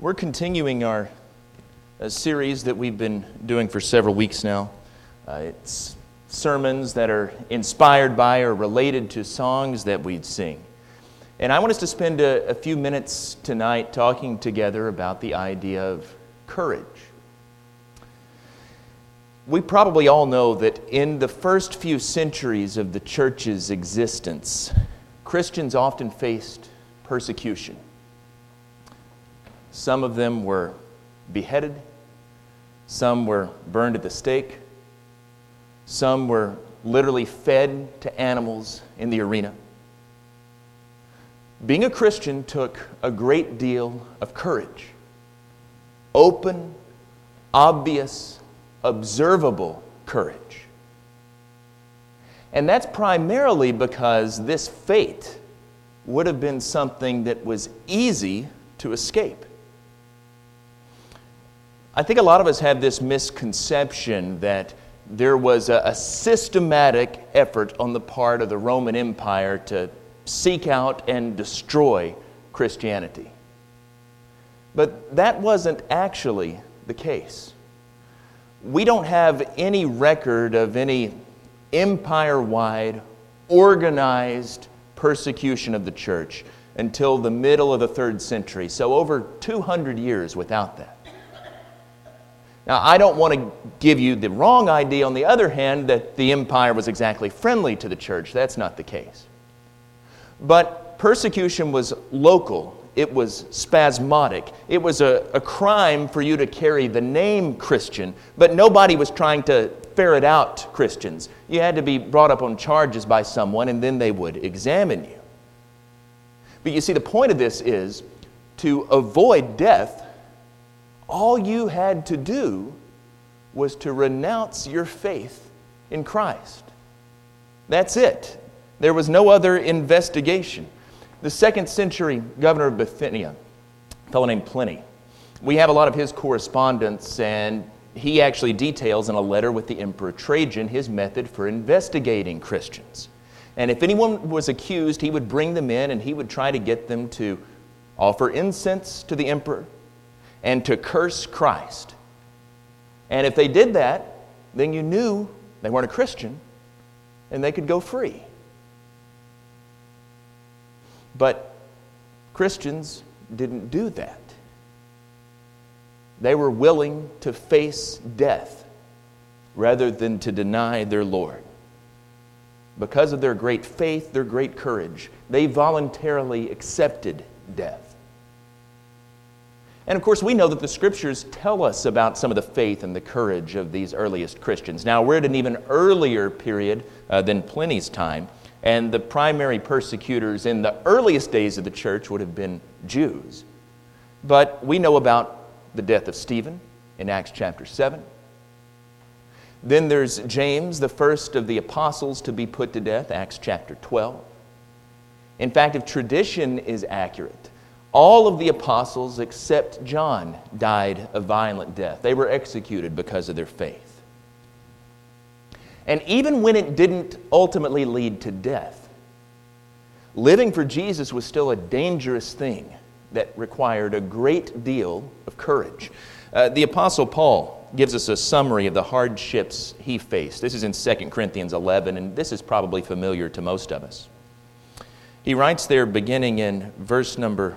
We're continuing our a series that we've been doing for several weeks now. Uh, it's sermons that are inspired by or related to songs that we'd sing. And I want us to spend a, a few minutes tonight talking together about the idea of courage. We probably all know that in the first few centuries of the church's existence, Christians often faced persecution. Some of them were beheaded, some were burned at the stake, some were literally fed to animals in the arena. Being a Christian took a great deal of courage. Open, obvious, observable courage. And that's primarily because this fate would have been something that was easy to escape. I think a lot of us have this misconception that there was a, a, systematic effort on the part of the Roman Empire to seek out and destroy Christianity. But that wasn't actually the case. We don't have any record of any empire wide, organized persecution of the church until the middle of the third century. So, over 200 years without that. Now, I don't want to give you the wrong idea, on the other hand, that the empire was exactly friendly to the church. That's not the case. But persecution was local, it was spasmodic. It was a, a crime for you to carry the name Christian, but nobody was trying to ferret out Christians. You had to be brought up on charges by someone, and then they would examine you. But you see, the point of this is to avoid death, all you had to do was to renounce your faith in Christ. That's it. There was no other investigation. The second century governor of Bithynia, a fellow named Pliny, we have a lot of his correspondence, and he actually details in a letter with the Emperor Trajan his method for investigating Christians. And if anyone was accused, he would bring them in and he would try to get them to offer incense to the emperor and to curse Christ. And if they did that, then you knew they weren't a Christian and they could go free. But Christians didn't do that. They were willing to face death rather than to deny their Lord. Because of their great faith, their great courage, they voluntarily accepted death. And of course, we know that the scriptures tell us about some of the faith and the courage of these earliest Christians. Now, we're at an even earlier period uh, than Pliny's time, and the primary persecutors in the earliest days of the church would have been Jews. But we know about the death of Stephen in Acts chapter 7. Then there's James, the first of the apostles to be put to death, Acts chapter 12. In fact, if tradition is accurate, all of the apostles except John died a violent death. They were executed because of their faith. And even when it didn't ultimately lead to death, living for Jesus was still a dangerous thing that required a great deal of courage. Uh, the Apostle Paul gives us a summary of the hardships he faced. This is in 2 Corinthians 11, and this is probably familiar to most of us. He writes there, beginning in verse number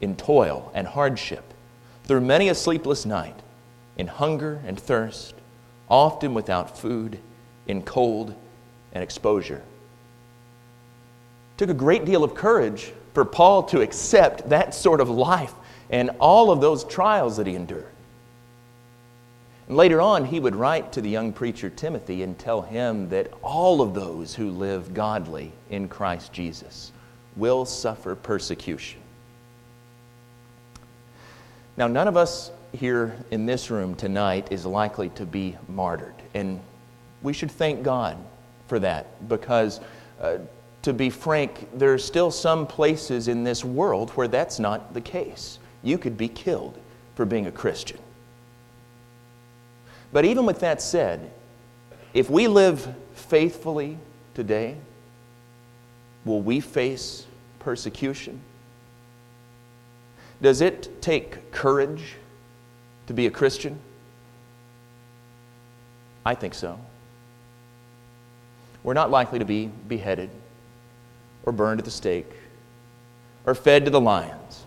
in toil and hardship, through many a sleepless night, in hunger and thirst, often without food, in cold and exposure. It took a great deal of courage for Paul to accept that sort of life and all of those trials that he endured. And later on, he would write to the young preacher Timothy and tell him that all of those who live godly in Christ Jesus will suffer persecution. Now, none of us here in this room tonight is likely to be martyred. And we should thank God for that because, uh, to be frank, there are still some places in this world where that's not the case. You could be killed for being a Christian. But even with that said, if we live faithfully today, will we face persecution? Does it take courage to be a Christian? I think so. We're not likely to be beheaded or burned at the stake or fed to the lions.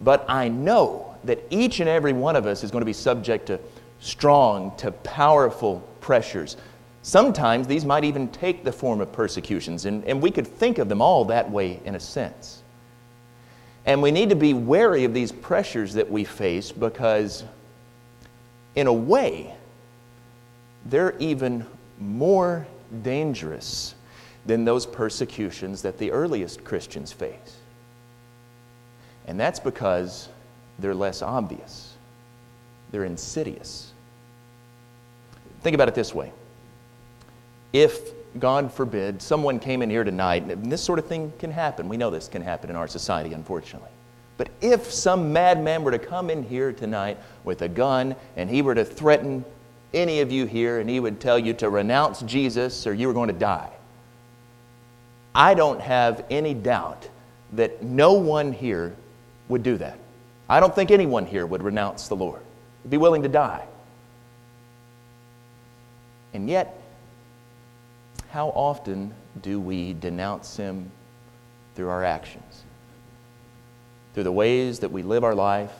But I know that each and every one of us is going to be subject to strong, to powerful pressures. Sometimes these might even take the form of persecutions, and, and we could think of them all that way in a sense. And we need to be wary of these pressures that we face because, in a way, they're even more dangerous than those persecutions that the earliest Christians faced. And that's because they're less obvious, they're insidious. Think about it this way if, God forbid, someone came in here tonight, and this sort of thing can happen, we know this can happen in our society, unfortunately. But if some madman were to come in here tonight with a gun and he were to threaten any of you here and he would tell you to renounce Jesus or you were going to die, I don't have any doubt that no one here would do that. I don't think anyone here would renounce the Lord, be willing to die. And yet, how often do we denounce Him through our actions? Through the ways that we live our life,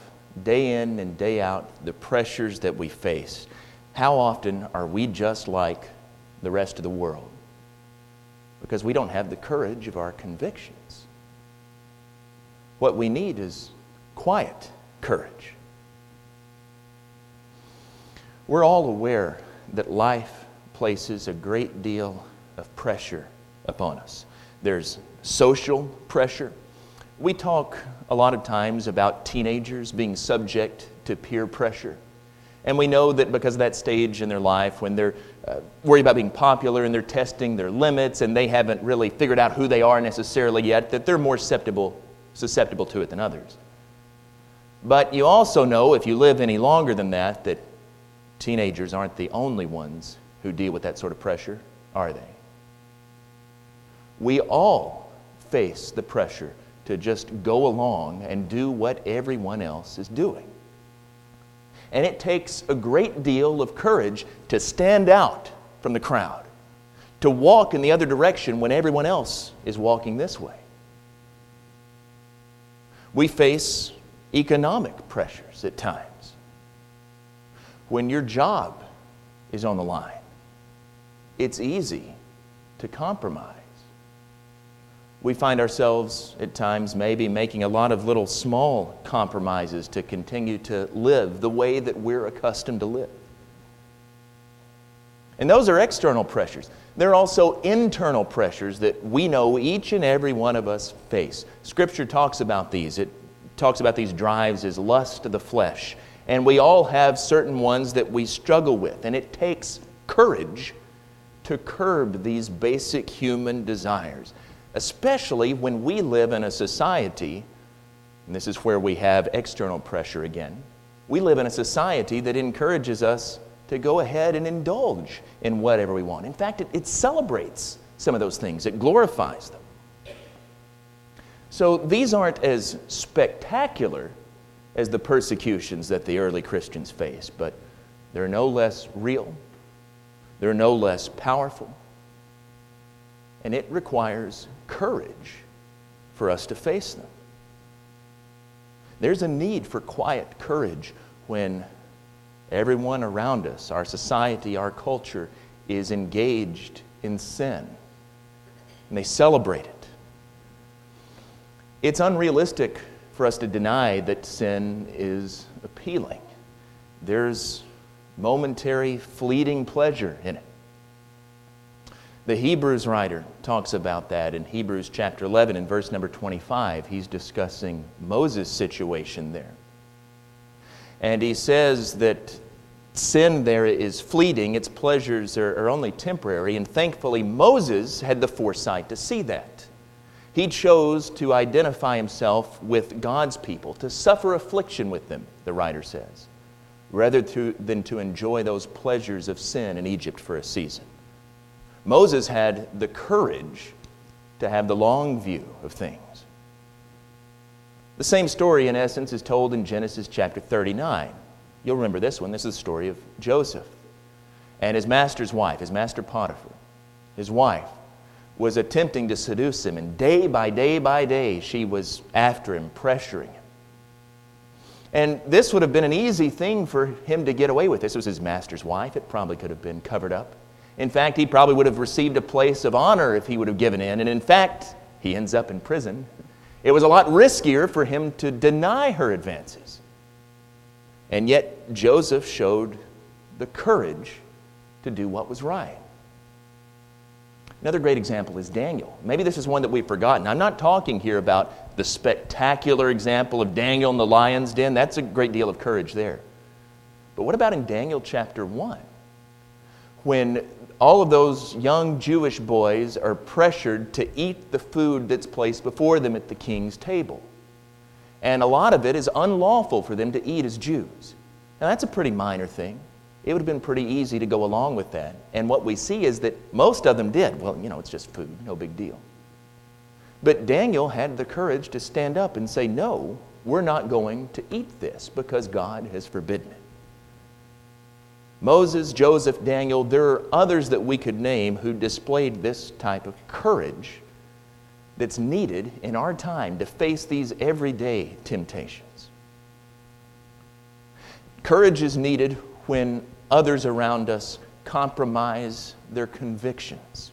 day in and day out, the pressures that we face. How often are we just like the rest of the world? Because we don't have the courage of our convictions. What we need is quiet courage. We're all aware that life places a great deal of pressure upon us. There's social pressure. We talk a lot of times about teenagers being subject to peer pressure. And we know that because of that stage in their life when they're uh, worried about being popular and they're testing their limits and they haven't really figured out who they are necessarily yet, that they're more susceptible, susceptible to it than others. But you also know, if you live any longer than that, that teenagers aren't the only ones who deal with that sort of pressure, are they? We all face the pressure to just go along and do what everyone else is doing. And it takes a great deal of courage to stand out from the crowd, to walk in the other direction when everyone else is walking this way. We face economic pressures at times. When your job is on the line, it's easy to compromise we find ourselves at times maybe making a lot of little small compromises to continue to live the way that we're accustomed to live. And those are external pressures. There are also internal pressures that we know each and every one of us face. Scripture talks about these. It talks about these drives as lust of the flesh. And we all have certain ones that we struggle with. And it takes courage to curb these basic human desires especially when we live in a society, and this is where we have external pressure again. We live in a society that encourages us to go ahead and indulge in whatever we want. In fact, it, it celebrates some of those things, it glorifies them. So these aren't as spectacular as the persecutions that the early Christians faced, but they're no less real, they're no less powerful, and it requires courage for us to face them. There's a need for quiet courage when everyone around us, our society, our culture, is engaged in sin. And they celebrate it. It's unrealistic for us to deny that sin is appealing. There's momentary, fleeting pleasure in it. The Hebrews writer talks about that in Hebrews chapter 11 and verse number 25. He's discussing Moses' situation there. And he says that sin there is fleeting, its pleasures are, are only temporary, and thankfully Moses had the foresight to see that. He chose to identify himself with God's people, to suffer affliction with them, the writer says, rather to, than to enjoy those pleasures of sin in Egypt for a season. Moses had the courage to have the long view of things. The same story, in essence, is told in Genesis chapter 39. You'll remember this one. This is the story of Joseph and his master's wife, his master Potiphar. His wife was attempting to seduce him, and day by day by day, she was after him, pressuring him. And this would have been an easy thing for him to get away with. This was his master's wife. It probably could have been covered up. In fact, he probably would have received a place of honor if he would have given in. And in fact, he ends up in prison. It was a lot riskier for him to deny her advances. And yet, Joseph showed the courage to do what was right. Another great example is Daniel. Maybe this is one that we've forgotten. I'm not talking here about the spectacular example of Daniel in the lion's den. That's a great deal of courage there. But what about in Daniel chapter 1? When all of those young Jewish boys are pressured to eat the food that's placed before them at the king's table and a lot of it is unlawful for them to eat as Jews. Now, that's a pretty minor thing. It would have been pretty easy to go along with that. And what we see is that most of them did. Well, you know, it's just food, no big deal. But Daniel had the courage to stand up and say, No, we're not going to eat this because God has forbidden it. Moses, Joseph, Daniel, there are others that we could name who displayed this type of courage that's needed in our time to face these everyday temptations. Courage is needed when others around us compromise their convictions.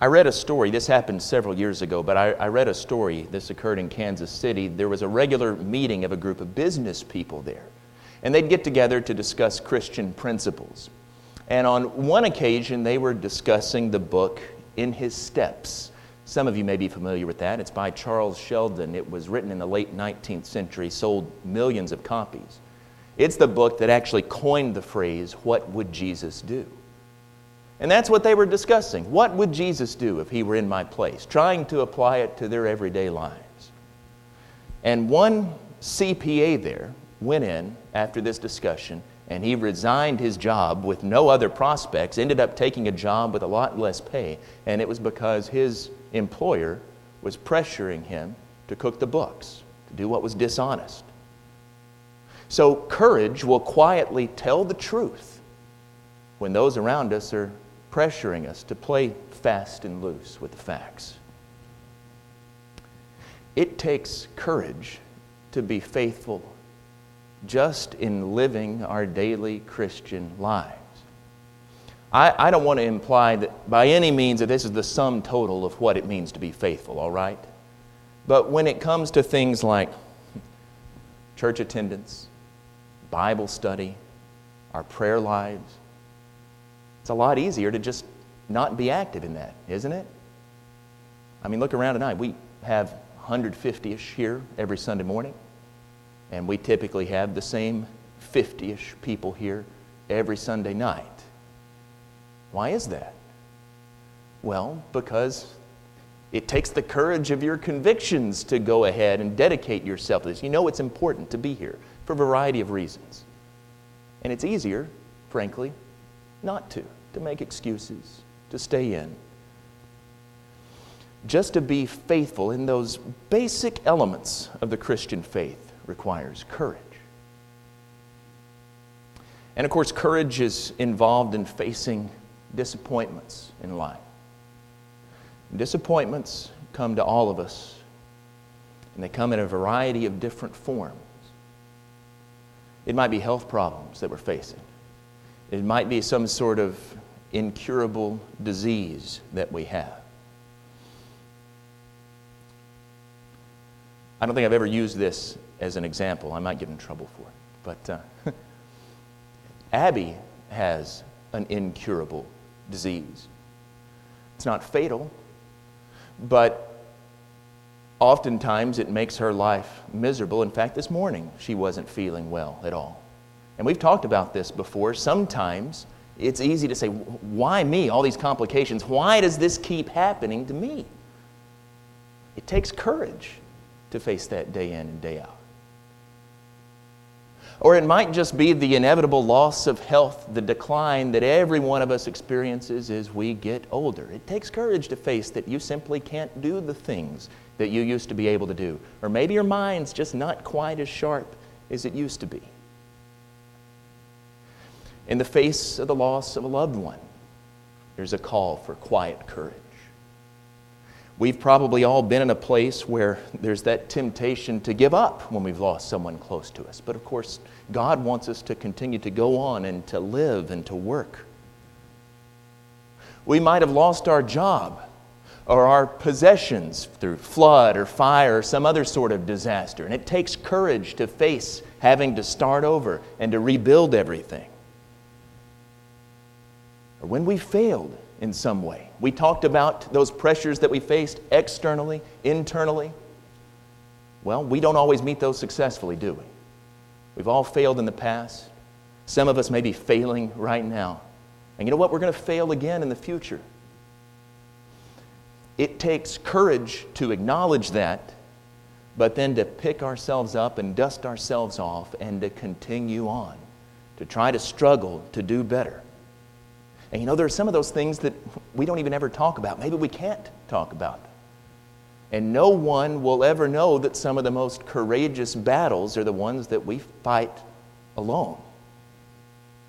I read a story, this happened several years ago, but I, I, read a story, this occurred in Kansas City. There was a regular meeting of a group of business people there, and they'd get together to discuss Christian principles. And on one occasion, they were discussing the book In His Steps some of you may be familiar with that. It's by Charles Sheldon. It was written in the late 19th century, sold millions of copies. It's the book that actually coined the phrase, What would Jesus do? And that's what they were discussing. What would Jesus do if he were in my place? Trying to apply it to their everyday lives. And one CPA there went in after this discussion and he resigned his job with no other prospects, ended up taking a job with a lot less pay, and it was because his employer was pressuring him to cook the books, to do what was dishonest. So, courage will quietly tell the truth when those around us are pressuring us to play fast and loose with the facts. It takes courage to be faithful just in living our daily Christian lives. I, I don't want to imply that by any means that this is the sum total of what it means to be faithful, all right? But when it comes to things like church attendance, Bible study, our prayer lives, it's a lot easier to just not be active in that, isn't it? I mean, look around tonight. We have 150 ish here every Sunday morning. And we typically have the same 50 ish people here every Sunday night. Why is that? Well, because it takes the courage of your convictions to go ahead and dedicate yourself to this. You know it's important to be here for a variety of reasons. And it's easier, frankly, not to, to make excuses, to stay in. Just to be faithful in those basic elements of the Christian faith requires courage. And of course, courage is involved in facing disappointments in life. Disappointments come to all of us, and they come in a variety of different forms. It might be health problems that we're facing, it might be some sort of incurable disease that we have. I don't think I've ever used this as an example. I might get in trouble for it. But uh, Abby has an incurable disease. It's not fatal, but Oftentimes, it makes her life miserable. In fact, this morning, she wasn't feeling well at all. And we've talked about this before. Sometimes it's easy to say, Why me? All these complications. Why does this keep happening to me? It takes courage to face that day in and day out. Or it might just be the inevitable loss of health, the decline that every one of us experiences as we get older. It takes courage to face that you simply can't do the things that you used to be able to do. Or maybe your mind's just not quite as sharp as it used to be. In the face of the loss of a loved one, there's a call for quiet courage. We've probably all been in a place where there's that temptation to give up when we've lost someone close to us. But of course, God wants us to continue to go on and to live and to work. We might have lost our job or our possessions through flood or fire or some other sort of disaster. And it takes courage to face having to start over and to rebuild everything. Or when we failed in some way. We talked about those pressures that we faced externally, internally. Well, we don't always meet those successfully, do we? We've all failed in the past. Some of us may be failing right now. And you know what? We're going to fail again in the future. It takes courage to acknowledge that, but then to pick ourselves up and dust ourselves off and to continue on, to try to struggle to do better. And you know, there are some of those things that we don't even ever talk about. Maybe we can't talk about. And no one will ever know that some of the most courageous battles are the ones that we fight alone,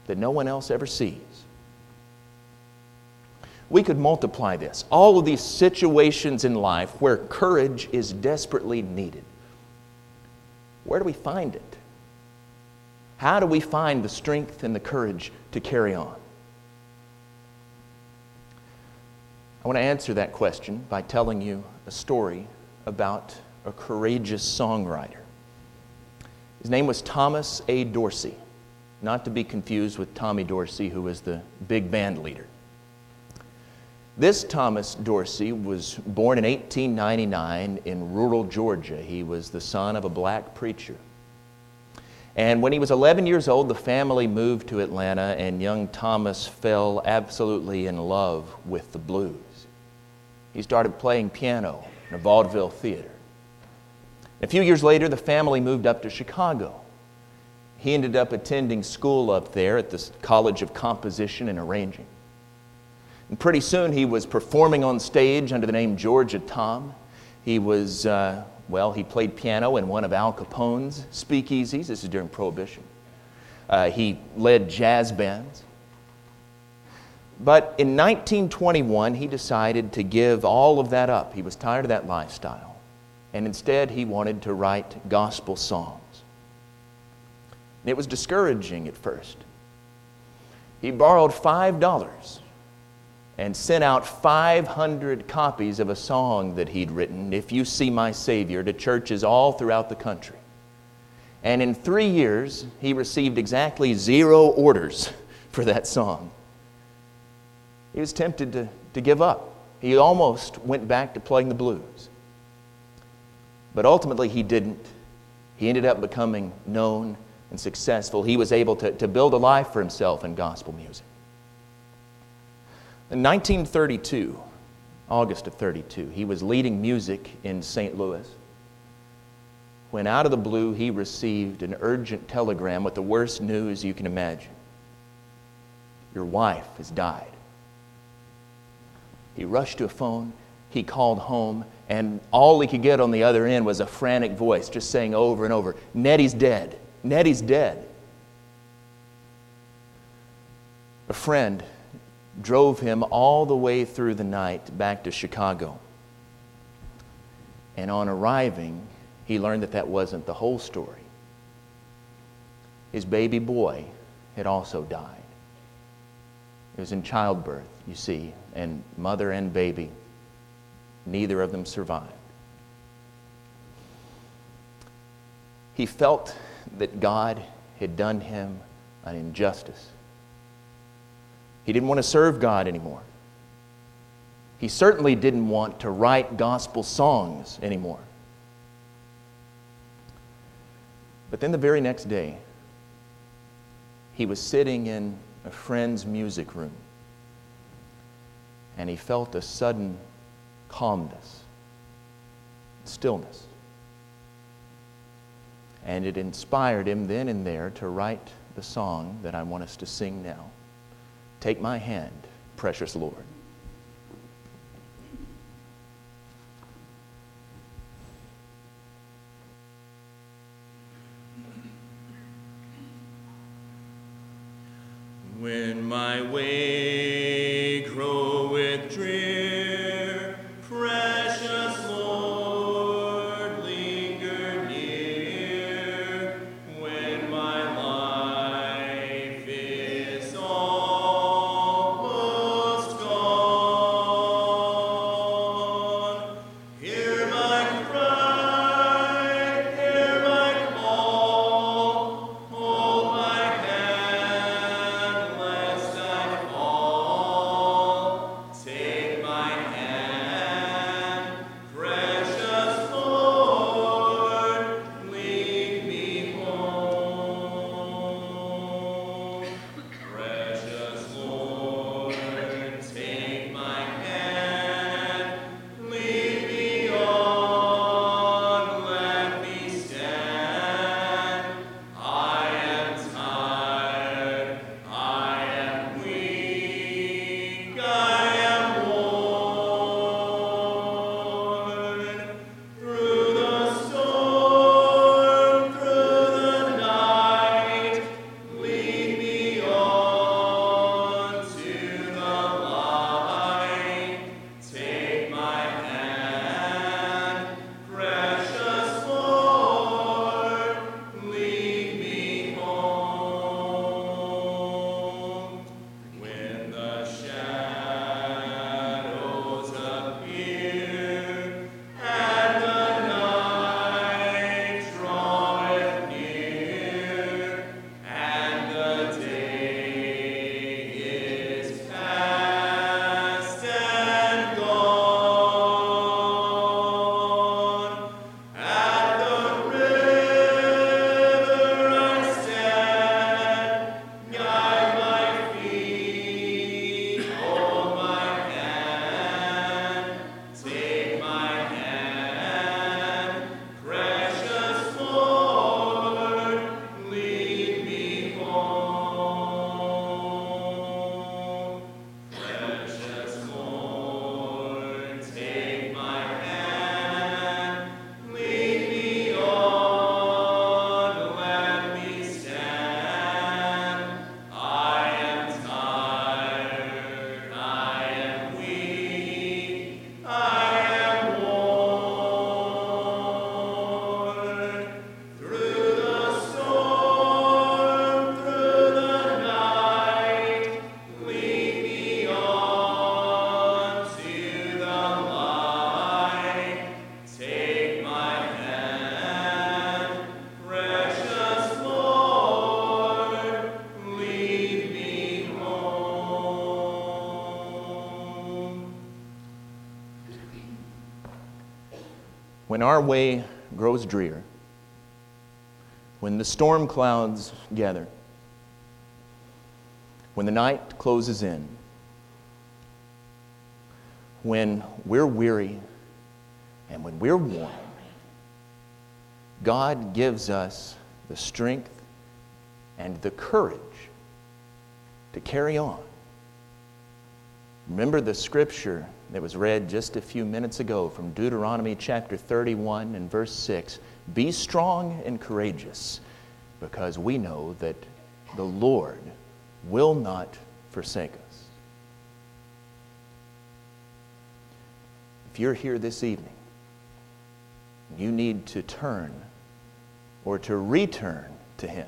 that no one else ever sees. We could multiply this. All of these situations in life where courage is desperately needed. Where do we find it? How do we find the strength and the courage to carry on? I want to answer that question by telling you a story about a courageous songwriter. His name was Thomas A. Dorsey, not to be confused with Tommy Dorsey, who was the big band leader. This Thomas Dorsey was born in 1899 in rural Georgia. He was the son of a black preacher. And when he was 11 years old, the family moved to Atlanta, and young Thomas fell absolutely in love with the blues he started playing piano in a vaudeville theater. A few years later, the family moved up to Chicago. He ended up attending school up there at the College of Composition and Arranging. And pretty soon he was performing on stage under the name Georgia Tom. He was, uh, well, he played piano in one of Al Capone's speakeasies. This is during Prohibition. Uh, he led jazz bands. But in 1921, he decided to give all of that up. He was tired of that lifestyle. And instead, he wanted to write gospel songs. And it was discouraging at first. He borrowed $5 and sent out 500 copies of a song that he'd written, If You See My Savior, to churches all throughout the country. And in three years, he received exactly zero orders for that song he was tempted to, to give up. He almost went back to playing the blues. But ultimately, he didn't. He ended up becoming known and successful. He was able to, to build a life for himself in gospel music. In 1932, August of 32, he was leading music in St. Louis when out of the blue he received an urgent telegram with the worst news you can imagine. Your wife has died. He rushed to a phone, he called home, and all he could get on the other end was a frantic voice just saying over and over, Nettie's dead. Nettie's dead. A friend drove him all the way through the night back to Chicago. And on arriving, he learned that that wasn't the whole story. His baby boy had also died. He was in childbirth, you see, and mother and baby, neither of them survived. He felt that God had done him an injustice. He didn't want to serve God anymore. He certainly didn't want to write gospel songs anymore. But then the very next day, he was sitting in a friend's music room and he felt a sudden calmness, stillness. And it inspired him then and there to write the song that I want us to sing now Take my hand, precious Lord. When our way grows drear, when the storm clouds gather, when the night closes in, when we're weary and when we're worn, God gives us the strength and the courage to carry on. Remember the scripture that was read just a few minutes ago from Deuteronomy chapter 31 and verse 6 Be strong and courageous, because we know that the Lord will not forsake us. If you're here this evening, you need to turn or to return to Him.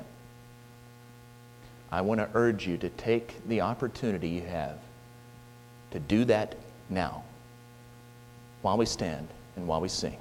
I want to urge you to take the opportunity you have to do that now while we stand and while we sing.